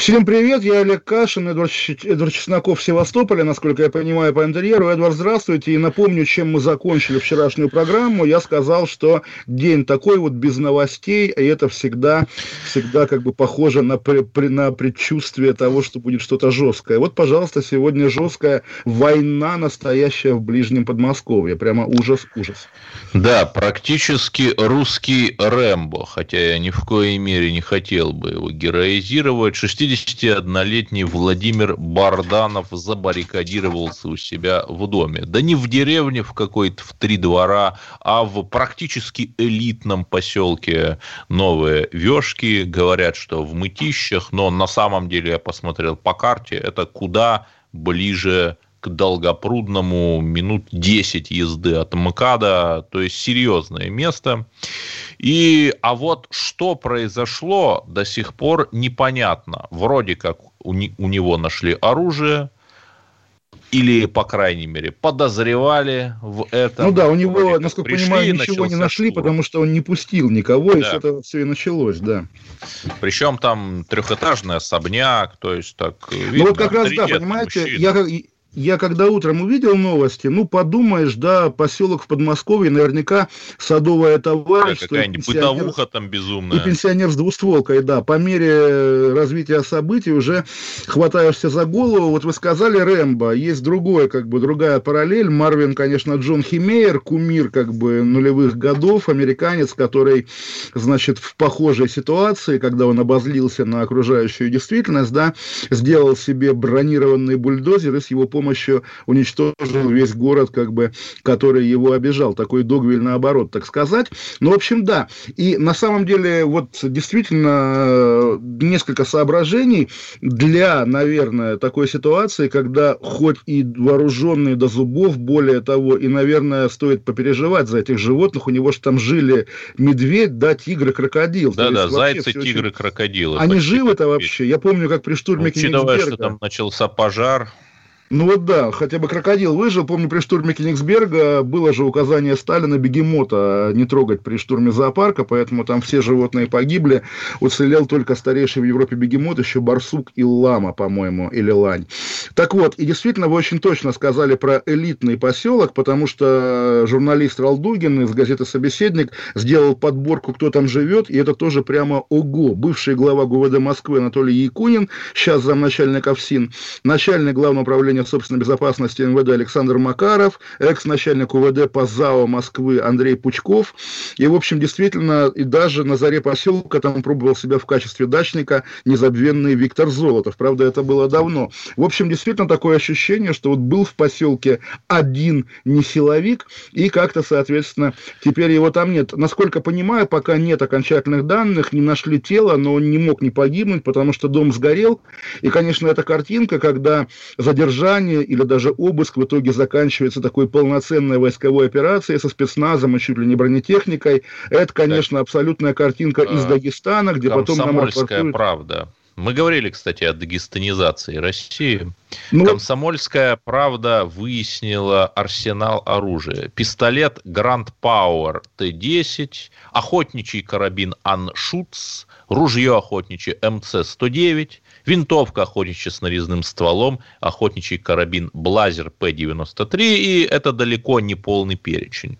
Всем привет, я Олег Кашин, Эдвард, Эдвард Чесноков, Севастополя, насколько я понимаю по интерьеру. Эдвард, здравствуйте, и напомню, чем мы закончили вчерашнюю программу. Я сказал, что день такой вот без новостей, и это всегда, всегда как бы похоже на, на предчувствие того, что будет что-то жесткое. Вот, пожалуйста, сегодня жесткая война настоящая в Ближнем Подмосковье. Прямо ужас, ужас. Да, практически русский Рэмбо, хотя я ни в коей мере не хотел бы его героизировать. 61-летний Владимир Барданов забаррикадировался у себя в доме. Да не в деревне в какой-то, в три двора, а в практически элитном поселке Новые Вешки. Говорят, что в Мытищах, но на самом деле я посмотрел по карте, это куда ближе к Долгопрудному минут 10 езды от МКАДа, то есть серьезное место. И, а вот что произошло, до сих пор непонятно. Вроде как у, не, у него нашли оружие, или, по крайней мере, подозревали в этом. Ну да, у него, Вроде насколько пришли, понимаю, ничего не нашли, штурм. потому что он не пустил никого, да. и с этого все и началось, да. Причем там трехэтажный особняк, то есть так. Видно, ну вот как раз, да, понимаете, мужчина. я я когда утром увидел новости, ну, подумаешь, да, поселок в Подмосковье, наверняка садовое товарищество. Да, какая-нибудь бытовуха там безумная. И пенсионер с двустволкой, да. По мере развития событий уже хватаешься за голову. Вот вы сказали Рэмбо, есть другой, как бы, другая параллель. Марвин, конечно, Джон Химейер, кумир, как бы, нулевых годов, американец, который, значит, в похожей ситуации, когда он обозлился на окружающую действительность, да, сделал себе бронированный бульдозер и с его помощью помощью уничтожил весь город, как бы, который его обижал. Такой Догвиль наоборот, так сказать. Ну, в общем, да. И на самом деле, вот действительно, несколько соображений для, наверное, такой ситуации, когда хоть и вооруженные до зубов, более того, и, наверное, стоит попереживать за этих животных, у него же там жили медведь, да, тигр и крокодил. Да-да, зайцы, тигры, очень... крокодилы. Они живы-то вообще? Я помню, как при штурме Учитывая, что там начался пожар, ну вот да, хотя бы крокодил выжил. Помню, при штурме Кенигсберга было же указание Сталина бегемота не трогать при штурме зоопарка, поэтому там все животные погибли. Уцелел только старейший в Европе бегемот, еще барсук и лама, по-моему, или лань. Так вот, и действительно, вы очень точно сказали про элитный поселок, потому что журналист Ралдугин из газеты «Собеседник» сделал подборку, кто там живет, и это тоже прямо ого. Бывший глава ГУВД Москвы Анатолий Якунин, сейчас замначальник ОФСИН, начальник главного управления управления собственной безопасности МВД Александр Макаров, экс-начальник УВД по ЗАО Москвы Андрей Пучков. И, в общем, действительно, и даже на заре поселка там пробовал себя в качестве дачника незабвенный Виктор Золотов. Правда, это было давно. В общем, действительно такое ощущение, что вот был в поселке один не силовик, и как-то, соответственно, теперь его там нет. Насколько понимаю, пока нет окончательных данных, не нашли тело, но он не мог не погибнуть, потому что дом сгорел. И, конечно, эта картинка, когда задержали задержание или даже обыск в итоге заканчивается такой полноценной войсковой операцией со спецназом и чуть ли не бронетехникой. Это, конечно, так. абсолютная картинка из а, Дагестана, где потом нам рапортуют... правда. Мы говорили, кстати, о дагестанизации России. Ну, Комсомольская правда выяснила арсенал оружия. Пистолет Grand Power Т-10, охотничий карабин Аншутс, ружье охотничье МЦ-109, винтовка охотничья с нарезным стволом, охотничий карабин Blaser Р-93, и это далеко не полный перечень.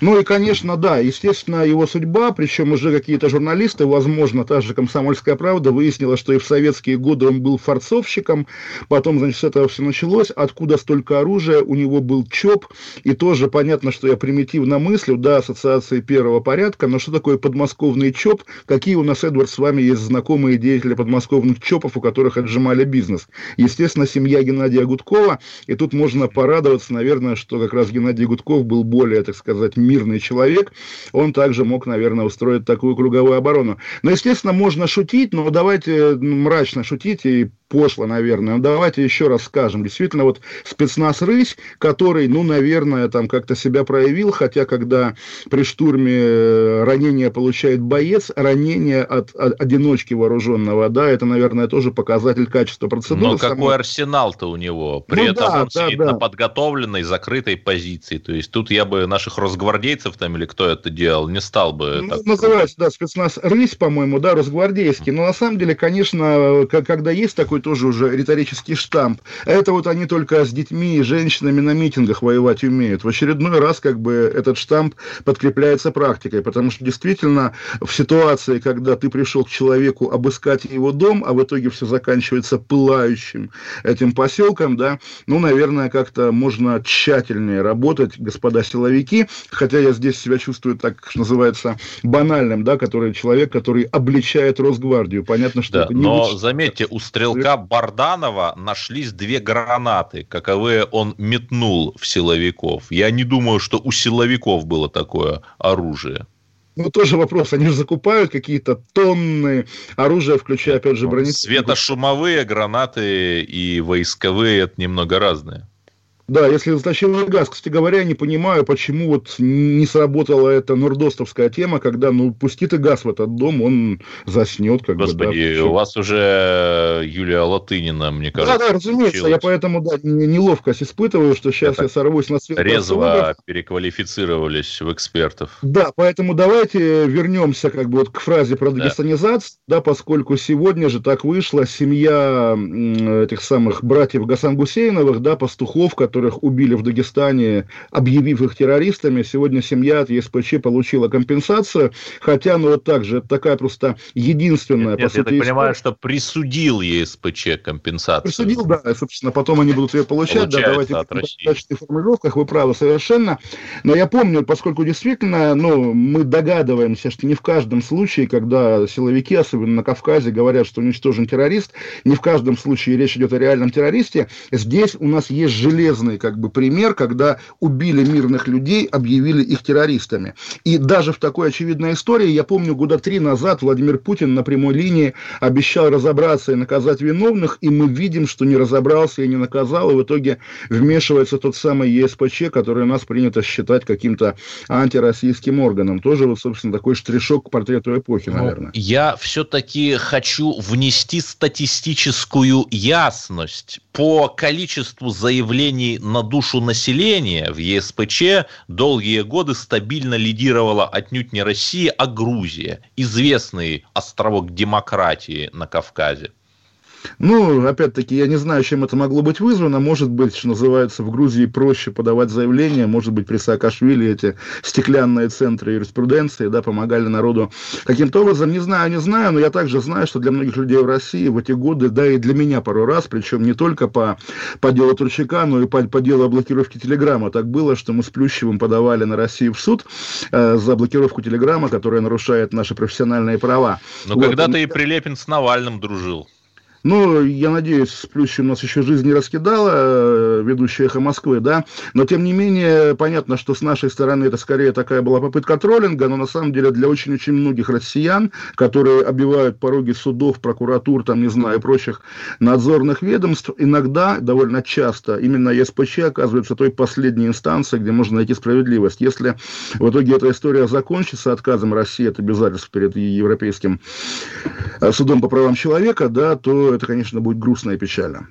Ну и, конечно, да, естественно, его судьба, причем уже какие-то журналисты, возможно, та же «Комсомольская правда» выяснила, что и в советские годы он был фарцовщиком, потом, значит, с этого все началось, откуда столько оружия, у него был ЧОП, и тоже понятно, что я примитивно мыслю, да, ассоциации первого порядка, но что такое подмосковный ЧОП, какие у нас, Эдвард, с вами есть знакомые деятели подмосковных ЧОПов, у которых отжимали бизнес? Естественно, семья Геннадия Гудкова, и тут можно порадоваться, наверное, что как раз Геннадий Гудков был более, так сказать, мирный человек, он также мог, наверное, устроить такую круговую оборону. Но, естественно, можно шутить, но давайте мрачно шутить и пошло, наверное. Но давайте еще раз скажем. Действительно, вот спецназ «Рысь», который, ну, наверное, там как-то себя проявил, хотя когда при штурме э, ранение получает боец, ранение от, от одиночки вооруженного, да, это, наверное, тоже показатель качества процедуры. Но какой самой... арсенал-то у него? При ну, этом да, он да, сидит да. на подготовленной, закрытой позиции. То есть тут я бы наших росгвардейцев там или кто это делал, не стал бы... Ну, так... Называется, да, спецназ «Рысь», по-моему, да, росгвардейский. Но на самом деле, конечно, когда есть такой тоже уже риторический штамп, это вот они только с детьми и женщинами на митингах воевать умеют. В очередной раз как бы этот штамп подкрепляется практикой, потому что действительно в ситуации, когда ты пришел к человеку обыскать его дом, а в итоге все заканчивается пылающим этим поселком, да, ну, наверное, как-то можно тщательнее работать, господа силовики, хотя я здесь себя чувствую так, что называется, банальным, да, который человек, который обличает Росгвардию. Понятно, что да, это не Но лучше. заметьте, у стрелка Барданова нашлись две гранаты, каковые он метнул в силовиков. Я не думаю, что у силовиков было такое оружие. Ну, тоже вопрос. Они же закупают какие-то тонны оружия, включая, опять же, бронетехнику. Светошумовые гранаты и войсковые – это немного разные. Да, если затащил газ. Кстати говоря, я не понимаю, почему вот не сработала эта нордостовская тема, когда, ну, пусти ты газ в этот дом, он заснет. Как Господи, бы, да, у вас уже Юлия Латынина, мне кажется, Да, да, разумеется, случилось. я поэтому, да, неловкость испытываю, что сейчас это я сорвусь на свет. Резво переквалифицировались в экспертов. Да, поэтому давайте вернемся как бы вот к фразе про дагестанизацию, да. да, поскольку сегодня же так вышло, семья этих самых братьев Гасан Гусейновых, да, пастухов, которые которых убили в Дагестане, объявив их террористами. Сегодня семья от ЕСПЧ получила компенсацию, хотя, ну, вот так же, это такая просто единственная, нет, по нет, сути, я так понимаю, что присудил ЕСПЧ компенсацию. Присудил, да, и, собственно, потом они будут ее получать, да, давайте в формулировках, вы правы совершенно, но я помню, поскольку действительно, ну, мы догадываемся, что не в каждом случае, когда силовики, особенно на Кавказе, говорят, что уничтожен террорист, не в каждом случае речь идет о реальном террористе, здесь у нас есть железный грозный как бы пример, когда убили мирных людей, объявили их террористами. И даже в такой очевидной истории, я помню, года три назад Владимир Путин на прямой линии обещал разобраться и наказать виновных, и мы видим, что не разобрался и не наказал, и в итоге вмешивается тот самый ЕСПЧ, который у нас принято считать каким-то антироссийским органом. Тоже, вот, собственно, такой штришок к портрету эпохи, ну, наверное. Я все-таки хочу внести статистическую ясность по количеству заявлений на душу населения в ЕСПЧ долгие годы стабильно лидировала отнюдь не Россия, а Грузия, известный островок демократии на Кавказе. Ну, опять-таки, я не знаю, чем это могло быть вызвано. Может быть, что называется, в Грузии проще подавать заявления. Может быть, при Саакашвили эти стеклянные центры юриспруденции да, помогали народу каким-то образом. Не знаю, не знаю, но я также знаю, что для многих людей в России в эти годы, да и для меня пару раз, причем не только по, по делу Турчака, но и по, по делу о блокировке Телеграма. Так было, что мы с Плющевым подавали на Россию в суд э, за блокировку Телеграма, которая нарушает наши профессиональные права. Но вот. когда-то и Прилепин с Навальным дружил. Ну, я надеюсь, с Плющем нас еще жизнь не раскидала, э, ведущая эхо Москвы, да, но тем не менее, понятно, что с нашей стороны это скорее такая была попытка троллинга, но на самом деле для очень-очень многих россиян, которые обивают пороги судов, прокуратур, там, не знаю, прочих надзорных ведомств, иногда, довольно часто, именно ЕСПЧ оказывается той последней инстанцией, где можно найти справедливость. Если в итоге эта история закончится отказом России от обязательств перед Европейским э, судом по правам человека, да, то это, конечно, будет грустно и печально.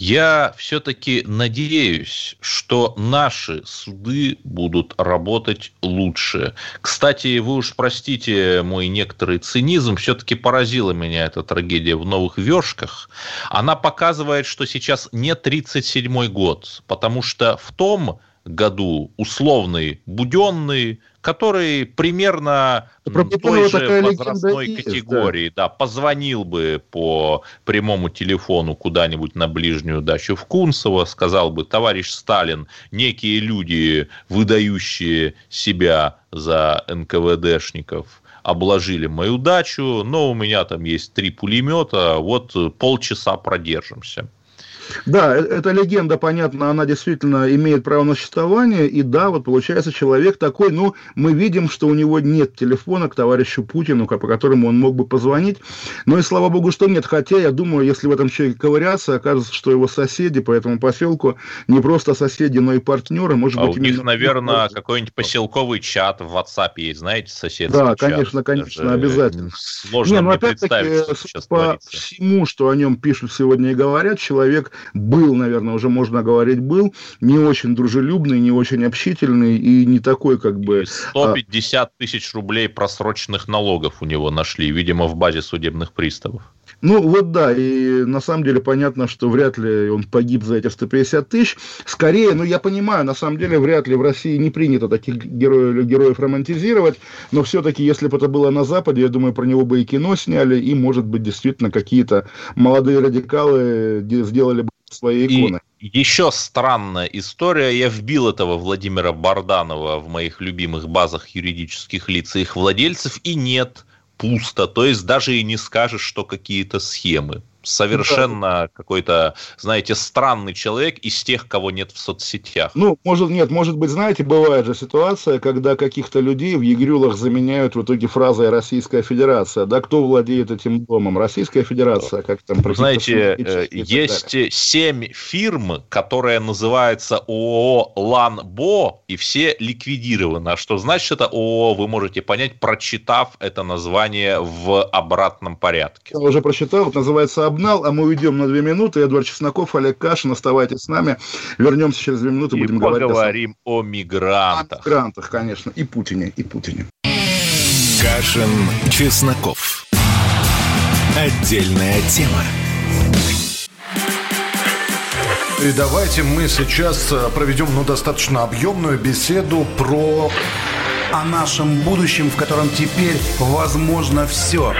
Я все-таки надеюсь, что наши суды будут работать лучше. Кстати, вы уж простите мой некоторый цинизм, все-таки поразила меня эта трагедия в Новых Вершках. Она показывает, что сейчас не 37-й год, потому что в том году условный Буденный который примерно Про той же возрастной есть, категории, да. да, позвонил бы по прямому телефону куда-нибудь на ближнюю дачу в Кунцево, сказал бы, товарищ Сталин, некие люди, выдающие себя за НКВДшников, обложили мою дачу, но у меня там есть три пулемета, вот полчаса продержимся. Да, э, эта легенда, понятно, она действительно имеет право на существование, и да, вот получается человек такой, ну, мы видим, что у него нет телефона к товарищу Путину, по которому он мог бы позвонить, но и слава богу, что нет, хотя я думаю, если в этом человеке ковыряться, окажется, что его соседи по этому поселку не просто соседи, но и партнеры, может а быть... у них, наверное, какой-нибудь поселковый чат в WhatsApp есть, знаете, соседский Да, чат. конечно, конечно, обязательно. Сложно не, ну, опять-таки, по всему, что о нем пишут сегодня и говорят, человек был, наверное, уже можно говорить, был не очень дружелюбный, не очень общительный и не такой, как бы... 150 а... тысяч рублей просроченных налогов у него нашли, видимо, в базе судебных приставов. Ну, вот да, и на самом деле понятно, что вряд ли он погиб за эти 150 тысяч. Скорее, ну, я понимаю, на самом деле, вряд ли в России не принято таких героев, героев романтизировать, но все-таки, если бы это было на Западе, я думаю, про него бы и кино сняли, и, может быть, действительно какие-то молодые радикалы сделали бы свои иконы. И еще странная история. Я вбил этого Владимира Барданова в моих любимых базах юридических лиц и их владельцев, и нет – пусто, то есть даже и не скажешь, что какие-то схемы совершенно да. какой-то, знаете, странный человек из тех, кого нет в соцсетях. Ну, может, нет, может быть, знаете, бывает же ситуация, когда каких-то людей в ЕГРЮЛах заменяют в итоге фразой «Российская Федерация». Да, кто владеет этим домом? Российская Федерация, как там... Вы знаете, э, есть семь фирм, которые называются ООО «Ланбо», и все ликвидированы. А что значит это ООО, вы можете понять, прочитав это название в обратном порядке. Я уже прочитал, это называется обнал, а мы уйдем на две минуты. Эдвард Чесноков, Олег Кашин, оставайтесь с нами. Вернемся через две минуты, и будем говорить поговорим о, о мигрантах. О мигрантах, конечно, и Путине, и Путине. Кашин, Чесноков. Отдельная тема. И давайте мы сейчас э, проведем ну, достаточно объемную беседу про... О нашем будущем, в котором теперь возможно все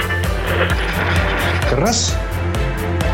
раз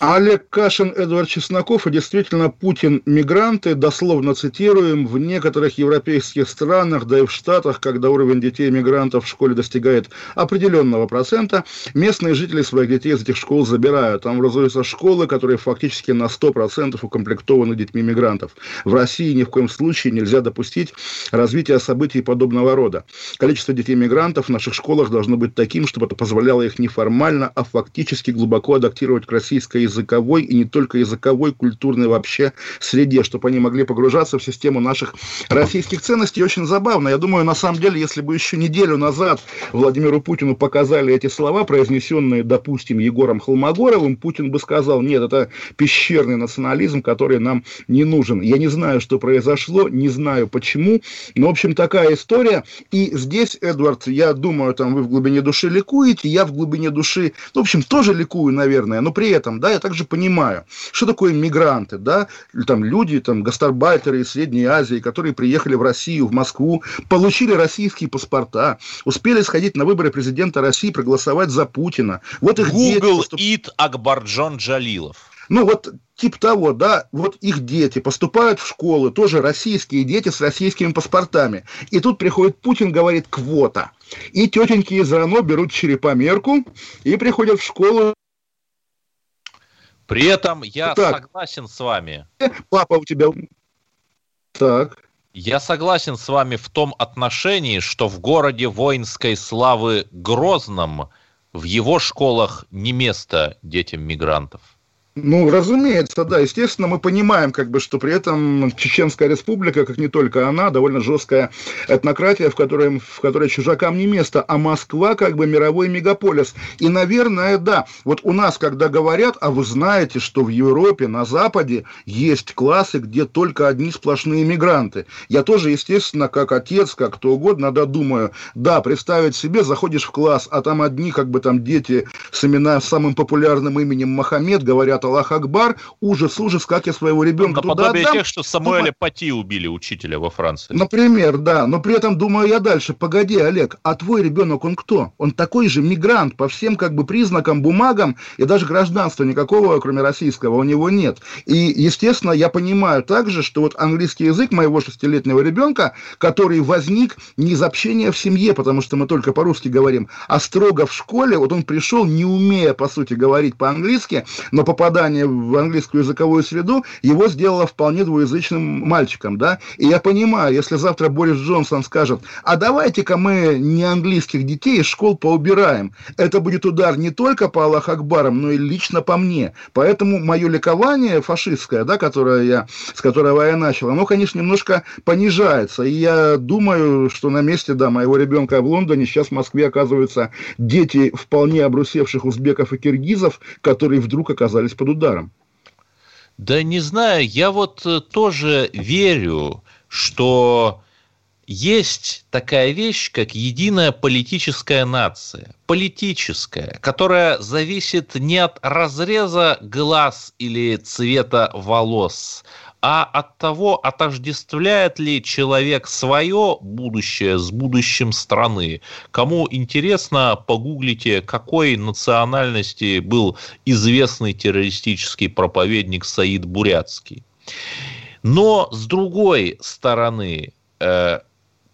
Олег Кашин, Эдвард Чесноков, и действительно Путин мигранты, дословно цитируем, в некоторых европейских странах, да и в Штатах, когда уровень детей мигрантов в школе достигает определенного процента, местные жители своих детей из этих школ забирают. Там образуются школы, которые фактически на 100% укомплектованы детьми мигрантов. В России ни в коем случае нельзя допустить развития событий подобного рода. Количество детей мигрантов в наших школах должно быть таким, чтобы это позволяло их не формально, а фактически глубоко адаптировать к российской языковой и не только языковой, культурной вообще среде, чтобы они могли погружаться в систему наших российских ценностей. Очень забавно. Я думаю, на самом деле, если бы еще неделю назад Владимиру Путину показали эти слова, произнесенные, допустим, Егором Холмогоровым, Путин бы сказал, нет, это пещерный национализм, который нам не нужен. Я не знаю, что произошло, не знаю почему, но, в общем, такая история. И здесь, Эдвард, я думаю, там вы в глубине души ликуете, я в глубине души, ну, в общем, тоже ликую, наверное, но при этом, да, также понимаю, что такое мигранты, да, там люди, там гастарбайтеры из Средней Азии, которые приехали в Россию, в Москву, получили российские паспорта, успели сходить на выборы президента России, проголосовать за Путина. Вот их Google поступ... It Акбарджон Джалилов. Ну вот типа того, да, вот их дети поступают в школы, тоже российские дети с российскими паспортами. И тут приходит Путин, говорит, квота. И тетеньки из РАНО берут черепомерку и приходят в школу при этом я так. согласен с вами. Папа у тебя... Так. Я согласен с вами в том отношении, что в городе воинской славы Грозном в его школах не место детям мигрантов. Ну, разумеется, да. Естественно, мы понимаем, как бы, что при этом Чеченская республика, как не только она, довольно жесткая этнократия, в которой, в которой чужакам не место, а Москва как бы мировой мегаполис. И, наверное, да, вот у нас, когда говорят, а вы знаете, что в Европе, на Западе есть классы, где только одни сплошные мигранты. Я тоже, естественно, как отец, как кто угодно, да, думаю, да, представить себе, заходишь в класс, а там одни, как бы там дети с имена, самым популярным именем Мохаммед говорят Аллах Акбар, ужас, ужас, как я своего ребенка туда Наподобие отдам. тех, что Самуэля Пати убили учителя во Франции. Например, да, но при этом думаю я дальше, погоди, Олег, а твой ребенок, он кто? Он такой же мигрант по всем как бы признакам, бумагам, и даже гражданства никакого, кроме российского, у него нет. И, естественно, я понимаю также, что вот английский язык моего шестилетнего ребенка, который возник не из общения в семье, потому что мы только по-русски говорим, а строго в школе, вот он пришел, не умея, по сути, говорить по-английски, но попадание в английскую языковую среду его сделало вполне двуязычным мальчиком, да, и я понимаю, если завтра Борис Джонсон скажет, а давайте-ка мы не английских детей из школ поубираем, это будет удар не только по Аллах Акбарам, но и лично по мне, поэтому мое ликование фашистское, да, которое я, с которого я начал, оно, конечно, немножко понижается, и я думаю, что на месте, да, моего ребенка в Лондоне сейчас в Москве оказываются дети вполне обрусевших узбеков и киргизов, которые вдруг оказались под ударом. Да не знаю, я вот э, тоже верю, что есть такая вещь, как единая политическая нация. Политическая, которая зависит не от разреза глаз или цвета волос, а от того, отождествляет ли человек свое будущее с будущим страны. Кому интересно, погуглите, какой национальности был известный террористический проповедник Саид Бурятский. Но с другой стороны, э,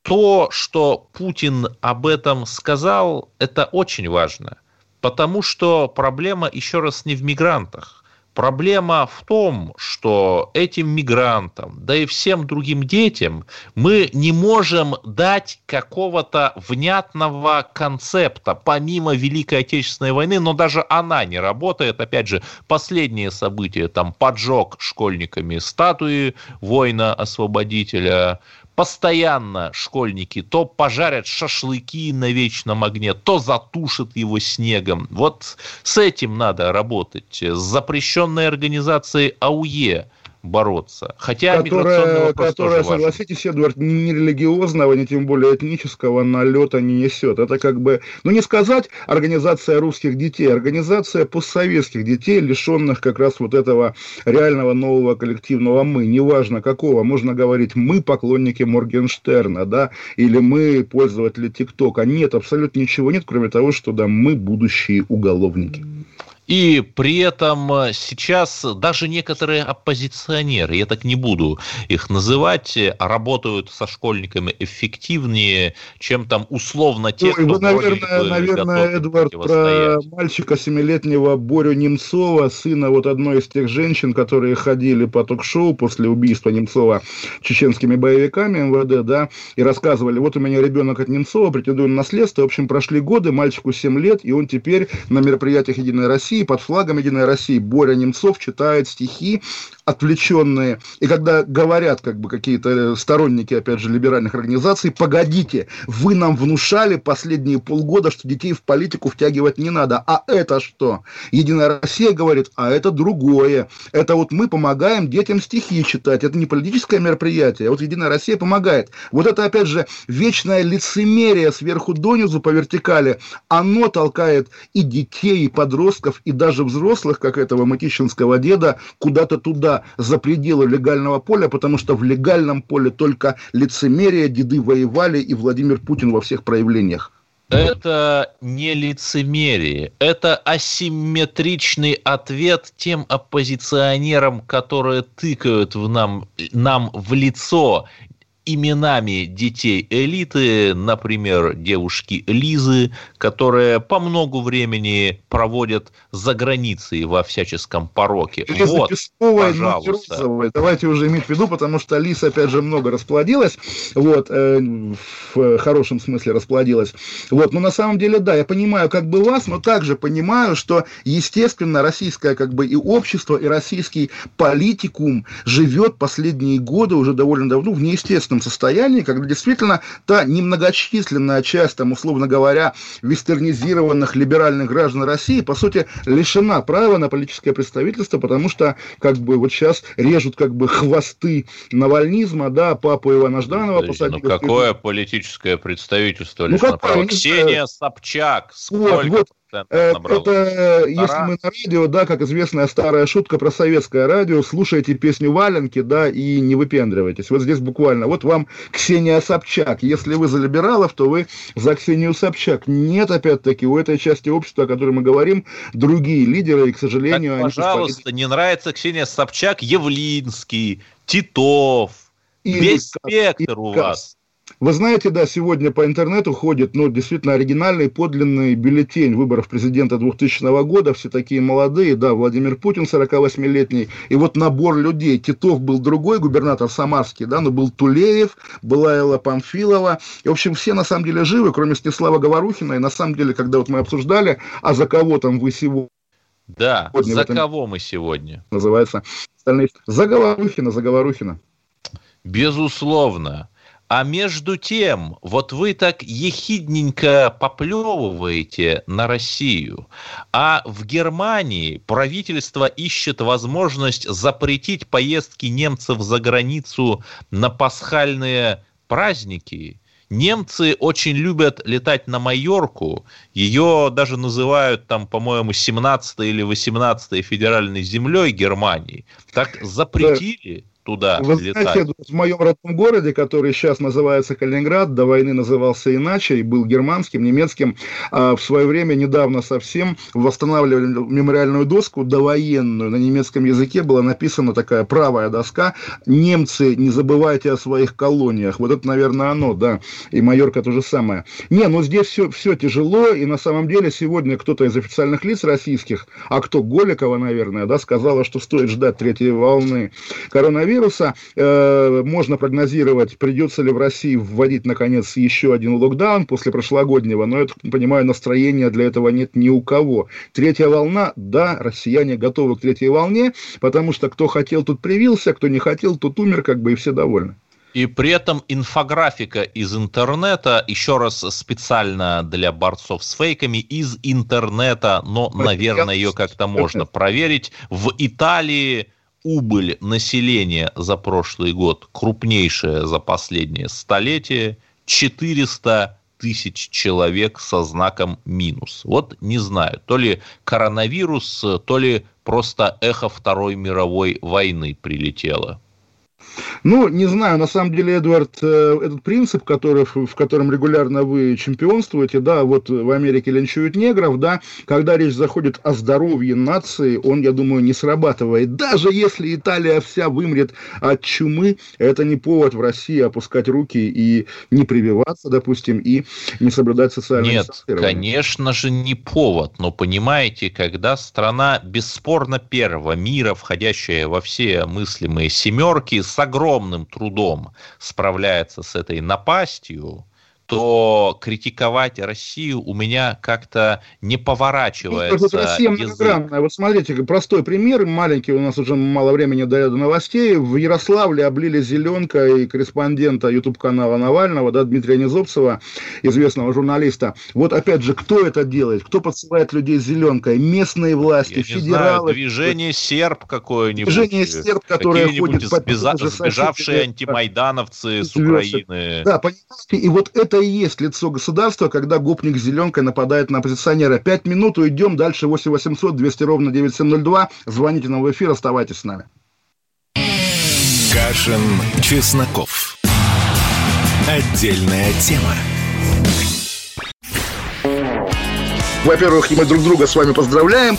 то, что Путин об этом сказал, это очень важно. Потому что проблема, еще раз, не в мигрантах. Проблема в том, что этим мигрантам, да и всем другим детям мы не можем дать какого-то внятного концепта, помимо Великой Отечественной войны, но даже она не работает. Опять же, последние события, там поджог школьниками статуи воина-освободителя, постоянно школьники то пожарят шашлыки на вечном огне, то затушат его снегом. Вот с этим надо работать. С запрещенной организацией АУЕ бороться. Хотя которая, которая согласитесь, Эдвард, ни религиозного, ни тем более этнического налета не несет. Это как бы, ну не сказать организация русских детей, организация постсоветских детей, лишенных как раз вот этого реального нового коллективного «мы», неважно какого, можно говорить «мы поклонники Моргенштерна», да, или «мы пользователи ТикТока». Нет, абсолютно ничего нет, кроме того, что да, мы будущие уголовники. И при этом э, сейчас даже некоторые оппозиционеры, я так не буду их называть, работают со школьниками эффективнее, чем там условно те, ну, кто вы, наверное, наверное Эдвард, про мальчика семилетнего Борю Немцова, сына вот одной из тех женщин, которые ходили по ток-шоу после убийства Немцова чеченскими боевиками МВД, да, и рассказывали, вот у меня ребенок от Немцова, претендует на наследство. В общем, прошли годы, мальчику 7 лет, и он теперь на мероприятиях Единой России России, под флагом Единой России Боря Немцов читает стихи отвлеченные. И когда говорят как бы какие-то сторонники, опять же, либеральных организаций, погодите, вы нам внушали последние полгода, что детей в политику втягивать не надо. А это что? Единая Россия говорит, а это другое. Это вот мы помогаем детям стихи читать. Это не политическое мероприятие, а вот Единая Россия помогает. Вот это, опять же, вечное лицемерие сверху донизу по вертикали. Оно толкает и детей, и подростков, и даже взрослых, как этого матищинского деда, куда-то туда, за пределы легального поля, потому что в легальном поле только лицемерие, деды воевали и Владимир Путин во всех проявлениях. Это не лицемерие, это асимметричный ответ тем оппозиционерам, которые тыкают в нам, нам в лицо именами детей элиты, например, девушки Лизы, которые по много времени проводят за границей во всяческом пороке. Лиза вот, Песковая, пожалуйста. Давайте уже иметь в виду, потому что Лиза, опять же, много расплодилась, вот, э, в хорошем смысле расплодилась. Вот, но на самом деле, да, я понимаю как бы вас, но также понимаю, что, естественно, российское как бы и общество, и российский политикум живет последние годы уже довольно давно в неестественном кризисном состоянии, когда действительно та немногочисленная часть, там, условно говоря, вестернизированных либеральных граждан России, по сути, лишена права на политическое представительство, потому что, как бы, вот сейчас режут, как бы, хвосты навальнизма, да, папу Ивана Жданова посадили. Ну, какое политическое представительство ну, лишено права? Ксения Собчак, сколько вот, вот, э, это, если мы на радио, да, как известная старая шутка про советское радио, слушайте песню «Валенки», да, и не выпендривайтесь. Вот здесь буквально, вот вам Ксения Собчак. Если вы за либералов, то вы за Ксению Собчак. Нет, опять-таки, у этой части общества, о которой мы говорим, другие лидеры, и, к сожалению... Так, пожалуйста, не нравится Ксения Собчак, Явлинский, Титов, и весь спектр у вас. Вы знаете, да, сегодня по интернету ходит, ну, действительно, оригинальный, подлинный бюллетень выборов президента 2000 года, все такие молодые, да, Владимир Путин, 48-летний, и вот набор людей. Титов был другой, губернатор Самарский, да, но был Тулеев, была Элла Памфилова, и, в общем, все на самом деле живы, кроме Снеслава Говорухина, и на самом деле, когда вот мы обсуждали, а за кого там вы сегодня... Да, за этом... кого мы сегодня? Называется. Остальные... За Говорухина, за Говорухина. Безусловно. А между тем, вот вы так ехидненько поплевываете на Россию, а в Германии правительство ищет возможность запретить поездки немцев за границу на пасхальные праздники. Немцы очень любят летать на Майорку. Ее даже называют там, по-моему, 17 или 18 федеральной землей Германии. Так запретили туда Вы летать. знаете, в моем родном городе, который сейчас называется Калининград, до войны назывался иначе, и был германским, немецким, а в свое время, недавно совсем, восстанавливали мемориальную доску довоенную, на немецком языке была написана такая правая доска «Немцы, не забывайте о своих колониях». Вот это, наверное, оно, да, и Майорка то же самое. Не, ну здесь все, все тяжело, и на самом деле сегодня кто-то из официальных лиц российских, а кто Голикова, наверное, да, сказала, что стоит ждать третьей волны коронавируса, коронавируса. Э, можно прогнозировать, придется ли в России вводить, наконец, еще один локдаун после прошлогоднего, но, я понимаю, настроения для этого нет ни у кого. Третья волна, да, россияне готовы к третьей волне, потому что кто хотел, тут привился, кто не хотел, тут умер, как бы, и все довольны. И при этом инфографика из интернета, еще раз специально для борцов с фейками, из интернета, но, наверное, ее как-то можно проверить. В Италии убыль населения за прошлый год крупнейшая за последнее столетие, 400 тысяч человек со знаком минус. Вот не знаю, то ли коронавирус, то ли просто эхо Второй мировой войны прилетело. Ну, не знаю, на самом деле, Эдвард, э, этот принцип, который, в котором регулярно вы чемпионствуете, да, вот в Америке линчуют негров, да, когда речь заходит о здоровье нации, он, я думаю, не срабатывает. Даже если Италия вся вымрет от чумы, это не повод в России опускать руки и не прививаться, допустим, и не соблюдать социальное Нет, конечно же, не повод, но понимаете, когда страна бесспорно первого мира, входящая во все мыслимые семерки, с огромным трудом справляется с этой напастью, то критиковать Россию у меня как-то не поворачивается. Вот Россия многогранная. Вот смотрите, простой пример, маленький, у нас уже мало времени до новостей. В Ярославле облили зеленкой корреспондента YouTube-канала Навального, да, Дмитрия Низовцева, известного журналиста. Вот опять же, кто это делает? Кто подсылает людей зеленкой? Местные власти, Я федералы. Знаю, движение серб какое-нибудь. Движение серб, которое ходит... Сбежа... Сбежавшие антимайдановцы с Украины. Да, понимаете, и вот это это и есть лицо государства, когда гопник зеленкой нападает на оппозиционера. Пять минут, уйдем дальше 8 800 200 ровно 9702. Звоните нам в эфир, оставайтесь с нами. Кашин, Чесноков. Отдельная тема. Во-первых, мы друг друга с вами поздравляем.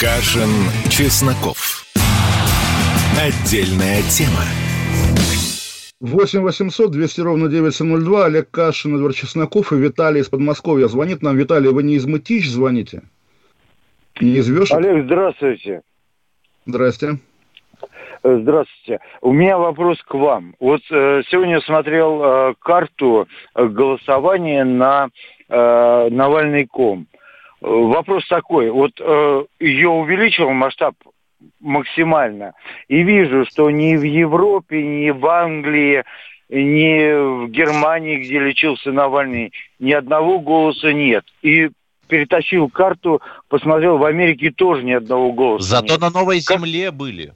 Кашин, Чесноков. Отдельная тема. 8 800 200 ровно 9702. Олег Кашин, Эдвард Чесноков и Виталий из Подмосковья. Звонит нам. Виталий, вы не из Мытищ звоните? Не из Вешек? Олег, здравствуйте. Здрасте. Здравствуйте. У меня вопрос к вам. Вот э, сегодня смотрел э, карту голосования на э, Навальный ком. Вопрос такой. Вот э, ее увеличил масштаб максимально. И вижу, что ни в Европе, ни в Англии, ни в Германии, где лечился Навальный, ни одного голоса нет. И перетащил карту, посмотрел, в Америке тоже ни одного голоса Зато нет. на Новой Как- Земле были.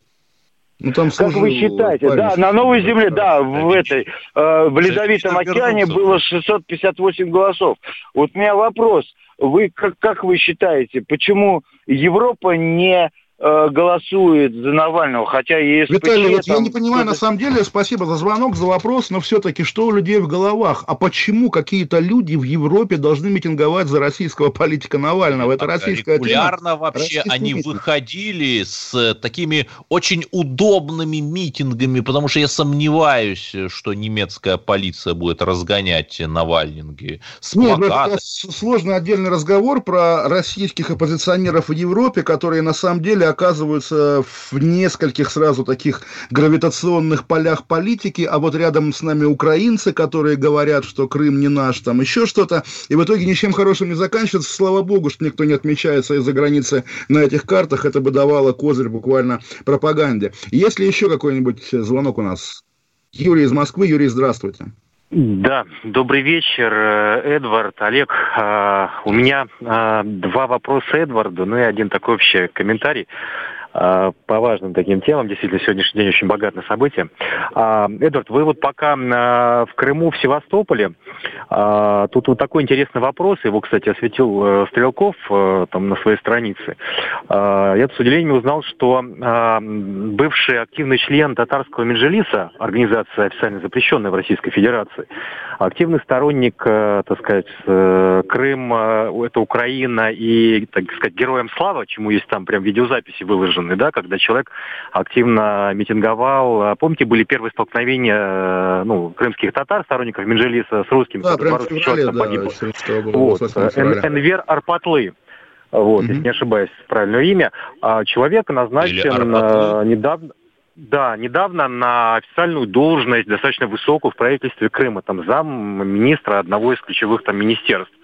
Ну, там Как вы считаете? Да, на Новой Земле, да, в этой, э, в Ледовитом океане было 658 голосов. Вот у меня вопрос. Вы как, как вы считаете, почему Европа не голосует за Навального, хотя ЕСПЧ... Виталий, вот я не понимаю, на самом деле, спасибо за звонок, за вопрос, но все-таки что у людей в головах? А почему какие-то люди в Европе должны митинговать за российского политика Навального? Это российская тема. Регулярно вообще Российский они митинг. выходили с э, такими очень удобными митингами, потому что я сомневаюсь, что немецкая полиция будет разгонять Навальнинги с Нет, ну, это сложный отдельный разговор про российских оппозиционеров в Европе, которые на самом деле оказываются в нескольких сразу таких гравитационных полях политики, а вот рядом с нами украинцы, которые говорят, что Крым не наш, там еще что-то, и в итоге ничем хорошим не заканчивается. Слава богу, что никто не отмечается из-за границы на этих картах, это бы давало козырь буквально пропаганде. Есть ли еще какой-нибудь звонок у нас? Юрий из Москвы. Юрий, здравствуйте. Да, добрый вечер, э, Эдвард, Олег. А, У меня а, два вопроса Эдварду, ну и один такой общий комментарий по важным таким темам. Действительно, сегодняшний день очень богат на события. А, Эдвард, вы вот пока а, в Крыму, в Севастополе, а, тут вот такой интересный вопрос, его, кстати, осветил э, Стрелков э, там на своей странице. А, Я с удивлением узнал, что а, бывший активный член татарского Меджелиса, организация официально запрещенная в Российской Федерации, активный сторонник, э, так сказать, Крым, это Украина и, так сказать, героям слава, чему есть там прям видеозаписи выложены, да, когда человек активно митинговал. А Помните, были первые столкновения э, ну, крымских татар, сторонников Меджелиса с русскими, Да, которые прям в феврале, человек да, погиб. 14 года, Вот. 28 февраля. Эн- Энвер Арпатлы. Вот, если не ошибаюсь, правильное имя. А человек назначен э, недавно. Да, недавно на официальную должность, достаточно высокую в правительстве Крыма, там зам министра одного из ключевых там министерств.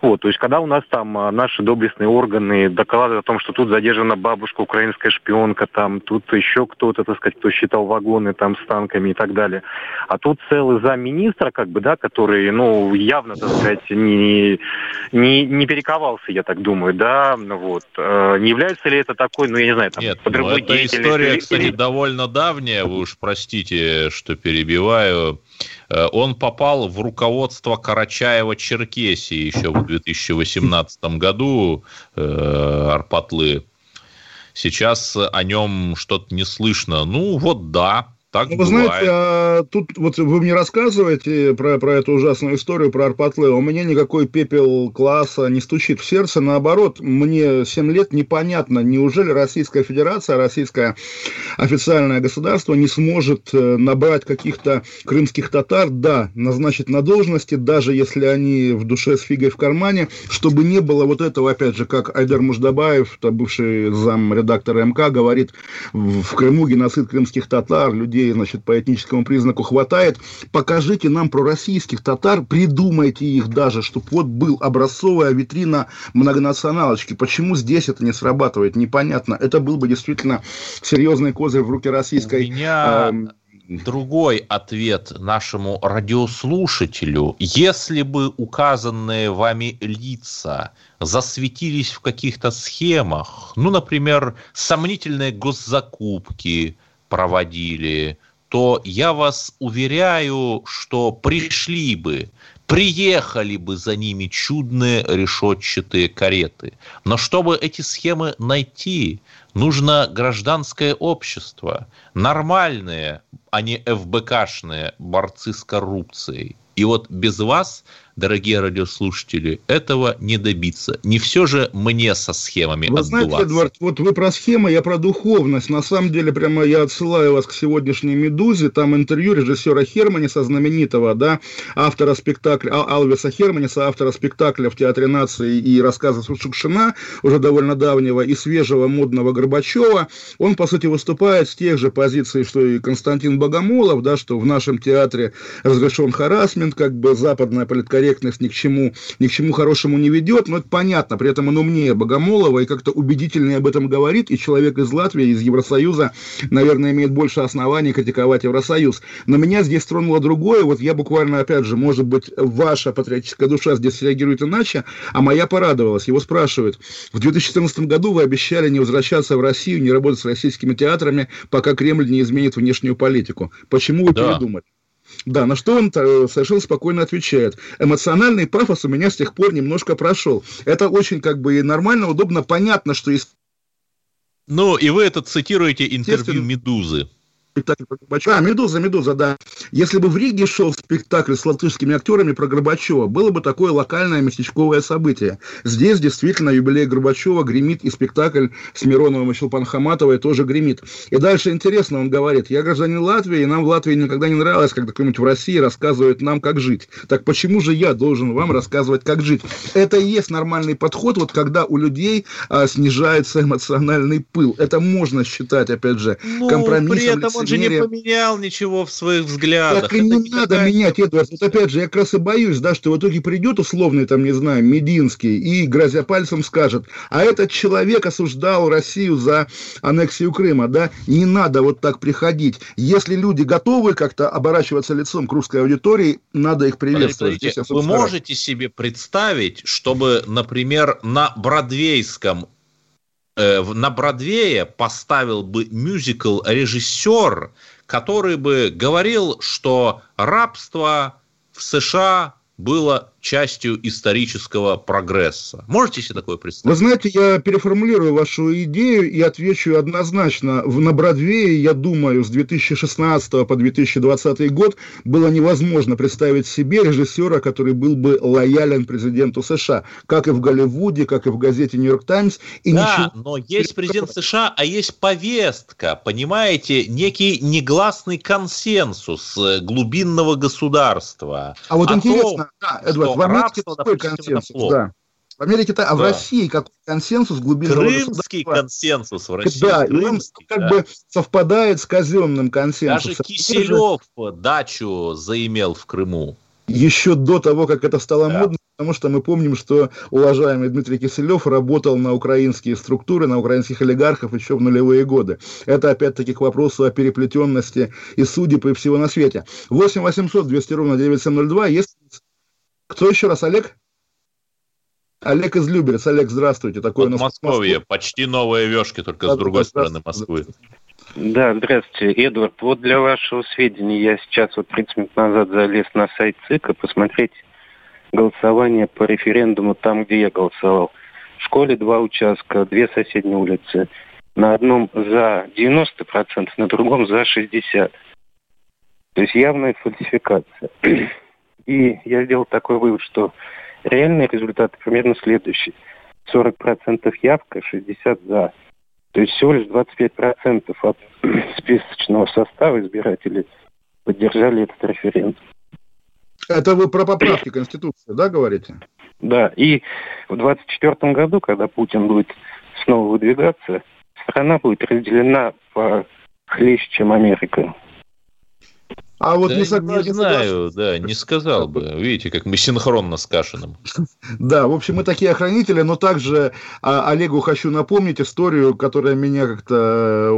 Вот, то есть, когда у нас там а, наши доблестные органы докладывают о том, что тут задержана бабушка, украинская шпионка, там, тут еще кто-то, так сказать, кто считал вагоны там с танками и так далее. А тут целый замминистра, как бы, да, который, ну, явно, так сказать, не, не, не перековался, я так думаю, да, ну вот. Э, Не является ли это такой, ну, я не знаю, там, Нет, по ну, другой эта деятельности история, кстати, или- довольно давняя, вы уж простите, что перебиваю. Э, Он попал в руководство Карачаева-Черкесии еще в 2018 году, э, Арпатлы. Сейчас о нем что-то не слышно. Ну, вот да, так Ну, вы бывает. знаете, а тут вот вы мне рассказываете про, про эту ужасную историю про Арпатле. У меня никакой пепел класса не стучит в сердце. Наоборот, мне 7 лет непонятно, неужели Российская Федерация, российское официальное государство не сможет э, набрать каких-то крымских татар, да, назначить на должности, даже если они в душе с фигой в кармане, чтобы не было вот этого, опять же, как Айдар Муждабаев, бывший зам редактора МК, говорит, в Крыму геноцид крымских татар, людей, значит, по этническому признаку хватает. Покажите нам пророссийских татар, придумайте их даже, чтобы вот был образцовая витрина многонационалочки. Почему здесь это не срабатывает, непонятно. Это был бы действительно серьезный козырь в руки российской... У меня эм, другой ответ нашему радиослушателю. Если бы указанные вами лица засветились в каких-то схемах, ну, например, сомнительные госзакупки проводили, то я вас уверяю, что пришли бы, приехали бы за ними чудные решетчатые кареты. Но чтобы эти схемы найти, нужно гражданское общество, нормальные, а не ФБКшные борцы с коррупцией. И вот без вас дорогие радиослушатели, этого не добиться. Не все же мне со схемами Вы отдуваться. знаете, Эдвард, вот вы про схемы, я про духовность. На самом деле, прямо я отсылаю вас к сегодняшней «Медузе». Там интервью режиссера Херманиса, знаменитого, да, автора спектакля, Ал- Алвиса Херманиса, автора спектакля в Театре нации и рассказа Шукшина, уже довольно давнего, и свежего модного Горбачева. Он, по сути, выступает с тех же позиций, что и Константин Богомолов, да, что в нашем театре разрешен харасмент, как бы западная политкорректность ни к чему, ни к чему хорошему не ведет, но это понятно, при этом он умнее Богомолова и как-то убедительнее об этом говорит, и человек из Латвии, из Евросоюза, наверное, имеет больше оснований критиковать Евросоюз. Но меня здесь тронуло другое, вот я буквально, опять же, может быть, ваша патриотическая душа здесь реагирует иначе, а моя порадовалась. Его спрашивают, в 2014 году вы обещали не возвращаться в Россию, не работать с российскими театрами, пока Кремль не изменит внешнюю политику. Почему вы Да. передумали? Да, на что он э, совершенно спокойно отвечает. Эмоциональный пафос у меня с тех пор немножко прошел. Это очень как бы и нормально, удобно, понятно, что есть Ну, и вы это цитируете интервью. «Медузы». Спектакль про Горбачева. А, «Медуза», «Медуза», да. Если бы в Риге шел спектакль с латышскими актерами про Горбачева, было бы такое локальное местечковое событие. Здесь действительно юбилей Горбачева гремит, и спектакль с Мироновым и Щелпан Хаматовой тоже гремит. И дальше интересно, он говорит, я гражданин Латвии, и нам в Латвии никогда не нравилось, когда кто-нибудь в России рассказывает нам, как жить. Так почему же я должен вам рассказывать, как жить? Это и есть нормальный подход, вот когда у людей а, снижается эмоциональный пыл. Это можно считать, опять же, Ну, компромиссом, при этом он же не лицемерием. поменял ничего в своих взглядах. Так и Это не надо какая-то- менять, Эдвард. Вот опять же, я как раз и боюсь, да, что в итоге придет условный, там, не знаю, Мединский и, грозя пальцем, скажет, а этот человек осуждал Россию за аннексию Крыма, да, не надо вот так приходить. Если люди готовы как-то оборачиваться лицом к русской аудитории, надо их приветствовать. Подождите, Здесь я, вы можете себе представить, чтобы, например, на бродвейском на Бродвее поставил бы мюзикл режиссер, который бы говорил, что рабство в США было частью исторического прогресса. Можете себе такое Вы представить? знаете, я переформулирую вашу идею и отвечу однозначно. На Бродвее, я думаю, с 2016 по 2020 год было невозможно представить себе режиссера, который был бы лоялен президенту США, как и в Голливуде, как и в газете «Нью-Йорк Таймс». И да, ничего... но есть президент США, а есть повестка, понимаете, некий негласный консенсус э, глубинного государства. А вот интересно, том, да, Эдвард, что в Америке рабство, какой допустим, это консенсус? плохо. Да. В Америке-то, а в Да. России какой консенсус глубинного Крымский консенсус в России. Да, и он Крымский, как да. бы совпадает с казенным консенсусом. Даже Киселев дачу заимел в Крыму. еще до того, как это стало Да. модно, потому что мы помним, что уважаемый Дмитрий Киселев работал на украинские структуры, на украинских олигархов еще в нулевые годы. Это опять-таки к вопросу о переплетенности и судеб и всего на свете. 8 800 200 ровно 9702. Есть... Кто еще раз, Олег? Олег из Люберец. Олег, здравствуйте. Такой у нас Подмосковье, почти новые вешки, только Да, с другой стороны. Москвы. Да, здравствуйте, Эдвард. Вот для вашего сведения, я сейчас вот 30 минут назад залез на сайт ЦИКа посмотреть голосование по референдуму там, где я голосовал. В школе два участка, две соседние улицы. На одном за 90%, на другом за 60%. То есть явная фальсификация. И я сделал такой вывод, что реальный результат примерно следующий. 40% явка, 60% за. То есть всего лишь 25% от списочного состава избирателей поддержали этот референдум. Это вы про поправки Конституции, да, говорите? Да, и в 2024 году, когда Путин будет снова выдвигаться, страна будет разделена по хлеще, чем Америка. А вот Да не не согласен. знаю, да, не сказал бы. Видите, как мы синхронно с Кашиным. Да, в общем, мы такие охранители, но также а, Олегу хочу напомнить историю, которая меня как-то э,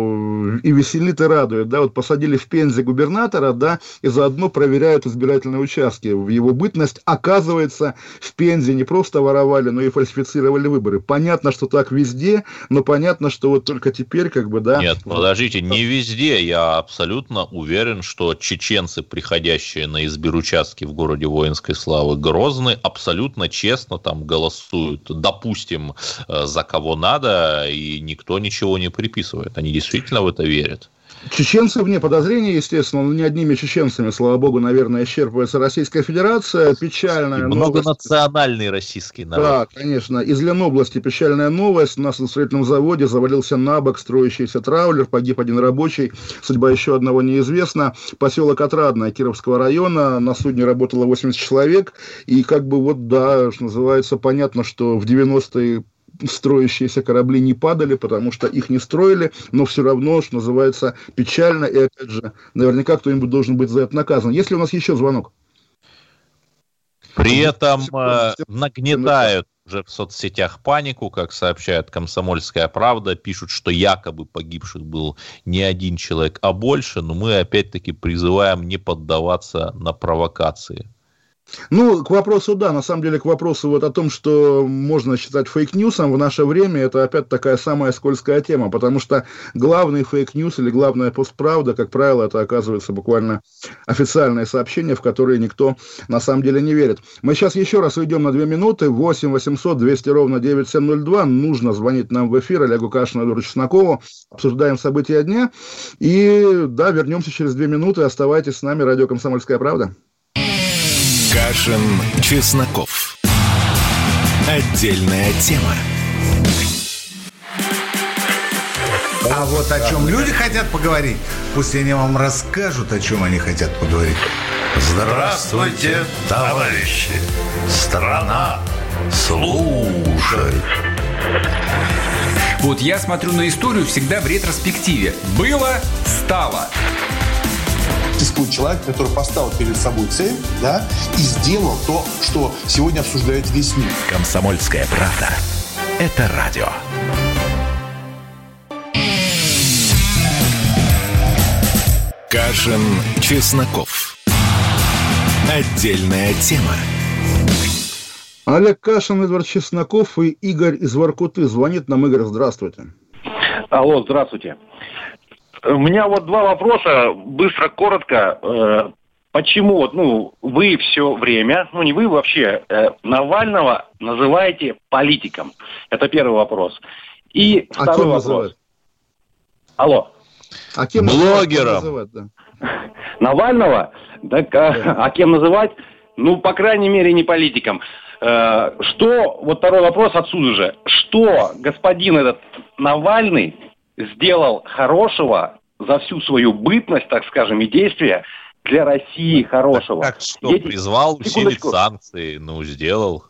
и веселит, и радует. Да, вот посадили в Пензе губернатора, да, и заодно проверяют избирательные участки. В его бытность, оказывается, в Пензе не просто воровали, но и фальсифицировали выборы. Понятно, что так везде, но понятно, что вот только теперь, как бы, да. Нет, подождите, не везде. Я абсолютно уверен, что чеченцы, приходящие на избиручастки в городе воинской славы Грозный, абсолютно честно там голосуют, допустим, э, за кого надо, и никто ничего не приписывает. Они действительно в это верят. Чеченцы вне подозрения, естественно, но не одними чеченцами, слава богу, наверное, исчерпывается Российская Федерация. Печальная И новость. Многонациональный российский народ. Да, конечно. Из Ленобласти печальная новость. У нас на строительном заводе завалился на бок строящийся траулер, погиб один рабочий, судьба еще одного неизвестна. Поселок Отрадное Кировского района, на судне работало 80 человек, и как бы вот, да, что называется, понятно, что в 90-е строящиеся корабли не падали, потому что их не строили, но все равно, что называется, печально, и опять же, наверняка кто-нибудь должен быть за это наказан. Есть ли у нас еще звонок? При этом э, нагнетают уже в соцсетях панику, как сообщает «Комсомольская правда», пишут, что якобы погибших был не один человек, а больше, но мы опять-таки призываем не поддаваться на провокации. Ну, к вопросу, да, на самом деле, к вопросу вот о том, что можно считать фейк-ньюсом в наше время, это опять такая самая скользкая тема, потому что главный фейк-ньюс или главная постправда, как правило, это оказывается буквально официальное сообщение, в которое никто на самом деле не верит. Мы сейчас еще раз уйдем на две минуты, 8 800 200 ровно 9702, нужно звонить нам в эфир, Олегу Кашину, Эдуарду Чеснокову, обсуждаем события дня, и, да, вернемся через две минуты, оставайтесь с нами, радио «Комсомольская правда». Кашин, Чесноков. Отдельная тема. А вот о чем люди хотят поговорить, пусть они вам расскажут, о чем они хотят поговорить. Здравствуйте, товарищи! Страна слушает! Вот я смотрю на историю всегда в ретроспективе. Было, стало. Существует человек, который поставил перед собой цель, да, и сделал то, что сегодня обсуждает весь мир. Комсомольская правда. Это радио. Кашин, Чесноков. Отдельная тема. Олег Кашин, Эдвард Чесноков и Игорь из Воркуты. Звонит нам Игорь, здравствуйте. Алло, здравствуйте. У меня вот два вопроса, быстро, коротко. Э, Почему вот, ну, вы все время, ну не вы вообще, э, Навального называете политиком? Это первый вопрос. И А второй кем вопрос. называют? Алло. А кем Блогером. называют, да? Навального? Так, а, а кем называть? Ну, по крайней мере, не политиком. Э, Что, вот второй вопрос отсюда же. Что господин этот Навальный сделал хорошего за всю свою бытность, так скажем, и действия для России хорошего? Как что, Дети- призвал усилить санкции? Ну, сделал.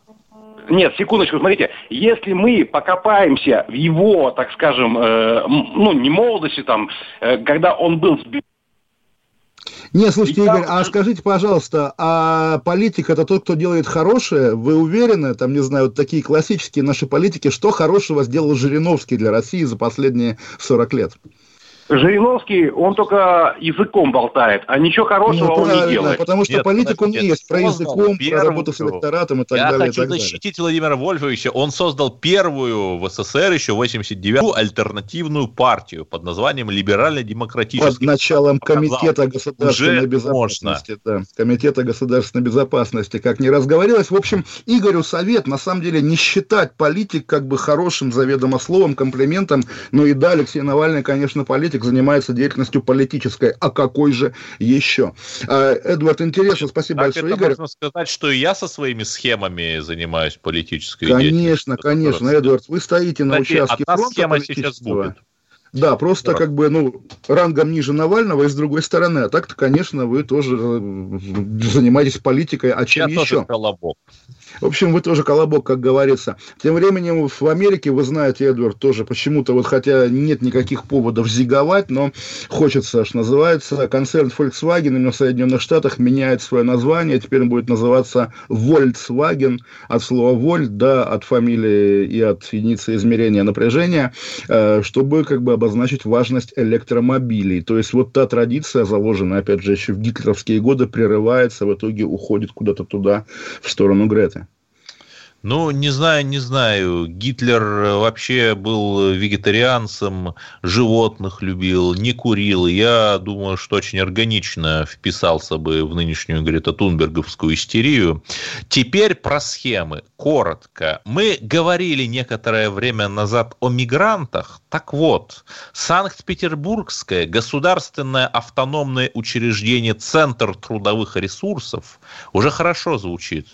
Нет, секундочку, смотрите, если мы покопаемся в его, так скажем, э, ну, не молодости там, э, когда он был сби- Не, слушайте, Игорь, а скажите, пожалуйста, а политик это тот, кто делает хорошее? Вы уверены, там, не знаю, вот такие классические наши политики, что хорошего сделал Жириновский для России за последние 40 лет? Жириновский, он только языком болтает, а ничего хорошего Ну, он не делает. потому что Нет, политик он подождите, есть, про языком, про первую- работу с электоратом и так Я далее. и хочу так далее. защитить Владимира Вольфовича. Он создал первую в СССР еще 89-ю альтернативную партию под названием Под Либерально-демократический. началом Показал. Комитета государственной Уже безопасности. Да, Комитета государственной безопасности, как не разговорилось. В общем, Игорю совет, на самом деле, не считать политик как бы хорошим заведомо словом, комплиментом. Ну и да, Алексей Навальный, конечно, политик, занимается деятельностью политической. А какой же еще? А, Эдвард, интересно, спасибо Так большое, это Игорь. можно сказать, что и я со своими схемами занимаюсь политической Конечно, деятельностью. конечно, Эдвард, вы стоите на Кстати, участке одна фронта схема сейчас будет. Да, просто Да. как бы, ну, рангом ниже Навального и с другой стороны. А так-то, конечно, вы тоже э, занимаетесь политикой, а чем Я еще? тоже колобок. В общем, вы тоже колобок, как говорится. Тем временем в Америке, вы знаете, Эдвард, тоже почему-то, вот хотя нет никаких поводов зиговать, но хочется, что называется, концерн Volkswagen именно в Соединенных Штатах меняет свое название, теперь он будет называться Volkswagen, от слова Volt, да, от фамилии и от единицы измерения напряжения, э, чтобы как бы обозначить важность электромобилей. То есть вот та традиция, заложенная, опять же, еще в гитлеровские годы, прерывается, в итоге уходит куда-то туда, в сторону Греты. Ну, не знаю, не знаю. Гитлер вообще был вегетарианцем, животных любил, не курил. Я думаю, что очень органично вписался бы в нынешнюю Грета Тунберговскую истерию. Теперь про схемы. Коротко. Мы говорили некоторое время назад о мигрантах. Так вот, Санкт-Петербургское государственное автономное учреждение Центр трудовых ресурсов уже хорошо звучит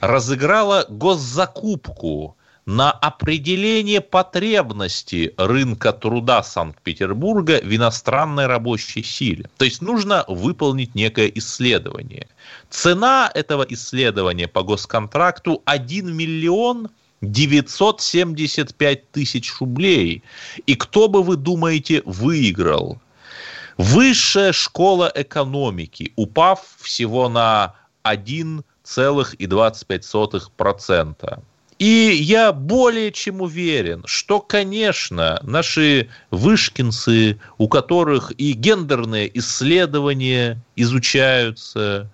разыграла госзакупку на определение потребности рынка труда Санкт-Петербурга в иностранной рабочей силе. То есть нужно выполнить некое исследование. Цена этого исследования по госконтракту 1 миллион 975 тысяч рублей. И кто бы вы думаете выиграл? Высшая школа экономики, упав всего на 1 0,25%. И я более чем уверен, что, конечно, наши вышкинцы, у которых и гендерные исследования изучаются,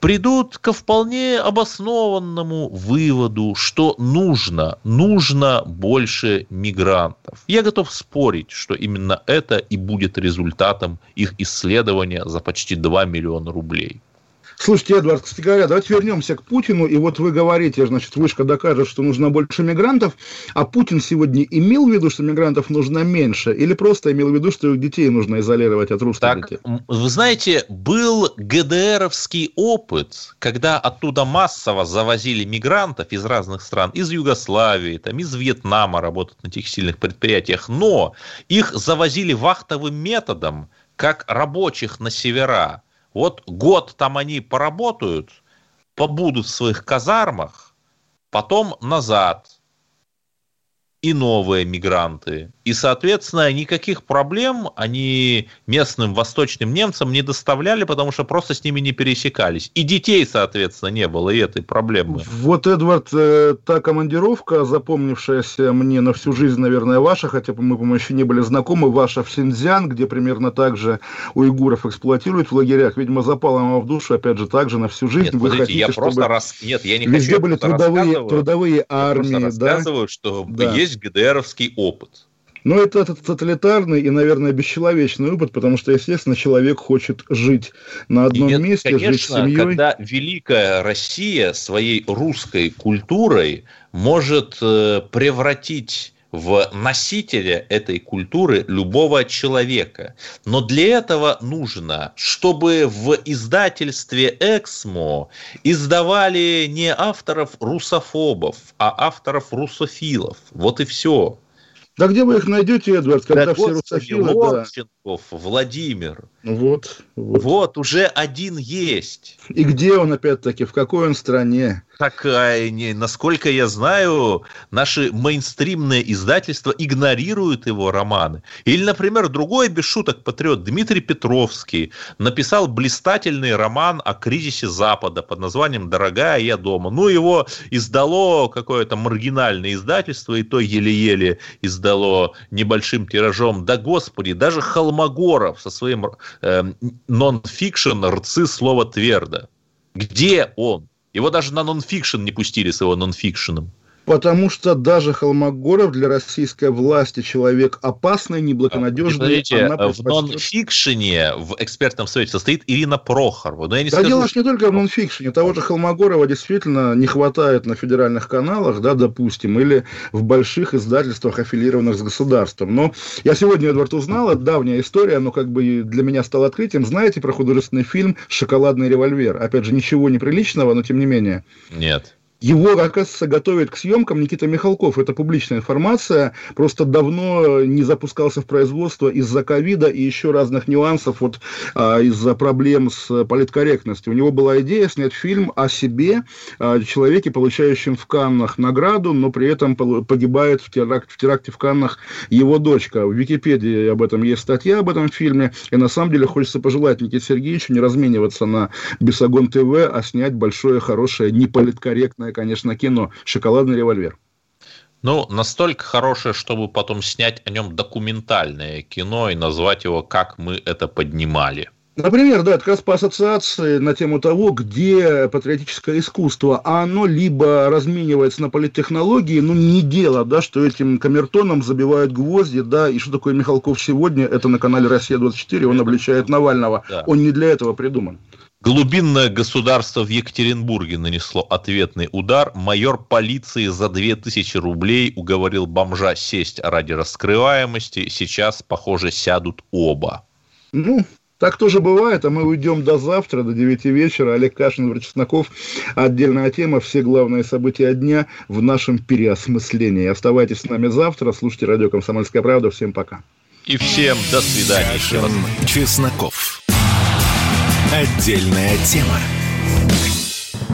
придут ко вполне обоснованному выводу, что нужно, нужно больше мигрантов. Я готов спорить, что именно это и будет результатом их исследования за почти 2 миллиона рублей. Слушайте, Эдвард, кстати говоря, давайте вернемся к Путину. И вот вы говорите, значит, Вышка докажет, что нужно больше мигрантов, а Путин сегодня имел в виду, что мигрантов нужно меньше, или просто имел в виду, что их детей нужно изолировать от русских так, детей? Вы знаете, был ГДРовский опыт, когда оттуда массово завозили мигрантов из разных стран, из Югославии, там, из Вьетнама работать на текстильных предприятиях, но их завозили вахтовым методом, как рабочих на севера. Вот год там они поработают, побудут в своих казармах, потом назад и новые мигранты. И, соответственно, никаких проблем они местным восточным немцам не доставляли, потому что просто с ними не пересекались. И детей, соответственно, не было и этой проблемы. Вот, Эдвард, э, та командировка, запомнившаяся мне на всю жизнь, наверное, ваша, хотя бы мы, по-моему, еще не были знакомы, ваша в Синьцзян, где примерно так же уйгуров эксплуатируют в лагерях, видимо, запала вам в душу, опять же, так же на всю жизнь. Нет, Вы подождите, хотите, я просто раз... Нет, я не везде хочу, были трудовые, трудовые армии, я да? рассказываю, что да. есть ГДРовский опыт. Но это, это тоталитарный и, наверное, бесчеловечный опыт, потому что, естественно, человек хочет жить на одном Нет, месте, конечно, жить с семьей. когда великая Россия своей русской культурой может э, превратить в носителя этой культуры любого человека. Но для этого нужно, чтобы в издательстве «Эксмо» издавали не авторов русофобов, а авторов русофилов. Вот и все. Да где вы их найдете, Эдвард, когда Да, все господи, русофилы... да. Лонченков, Владимир. Вот, вот. Вот, уже один есть. И где он, опять-таки, в какой он стране? Так, насколько я знаю, наши мейнстримные издательства игнорируют его романы. Или, например, другой без шуток патриот Дмитрий Петровский написал блистательный роман о кризисе Запада под названием «Дорогая, я дома». Ну, его издало какое-то маргинальное издательство, и то еле-еле издало небольшим тиражом. Да, господи, даже Холмогоров со своим э, нон-фикшн «Рцы слова твердо». Где он? Его даже на нон-фикшн не пустили с его нон-фикшеном. Потому что даже Холмогоров для российской власти человек опасный, неблагонадежный. Смотрите, она в предпочтет- нон-фикшене в экспертном совете состоит Ирина Прохорова. Но я не Да скажу, дело ж не только в нонфикшене. Того же Холмогорова действительно не хватает на федеральных каналах, да, допустим, или в больших издательствах, аффилированных с государством. Но я сегодня, Эдвард, узнал, это давняя история, но как бы для меня стало открытием. Знаете про художественный фильм «Шоколадный револьвер»? Опять же, ничего неприличного, но тем не менее. Нет. Его, оказывается, готовит к съемкам Никита Михалков. Это публичная информация. Просто давно не запускался в производство из-за ковида и еще разных нюансов, вот а, из-за проблем с политкорректностью. У него была идея снять фильм о себе, а, человеке, получающем в Каннах награду, но при этом погибает в, теракт, в теракте в Каннах его дочка. В Википедии об этом есть статья об этом фильме. И на самом деле хочется пожелать Никите Сергеевичу не размениваться на Бесогон ТВ, а снять большое, хорошее, неполиткорректное, конечно, кино «Шоколадный револьвер». Ну, настолько хорошее, чтобы потом снять о нем документальное кино и назвать его «Как мы это поднимали». Например, да, это как раз по ассоциации на тему того, где патриотическое искусство, а оно либо разменивается на политтехнологии, ну, не дело, да, что этим камертоном забивают гвозди, да, и что такое Михалков сегодня, это на канале «Россия-24», он обличает Навального, да. он не для этого придуман. Глубинное государство в Екатеринбурге нанесло ответный удар. Майор полиции за 2000 рублей уговорил бомжа сесть ради раскрываемости. Сейчас, похоже, сядут оба. Ну, так тоже бывает, а мы уйдем до завтра, до 9 вечера. Олег Кашин, Врач Чесноков. Отдельная тема, все главные события дня в нашем переосмыслении. Оставайтесь с нами завтра, слушайте радио «Комсомольская правда». Всем пока. И всем до свидания. Кашин, Чесноков. Отдельная тема.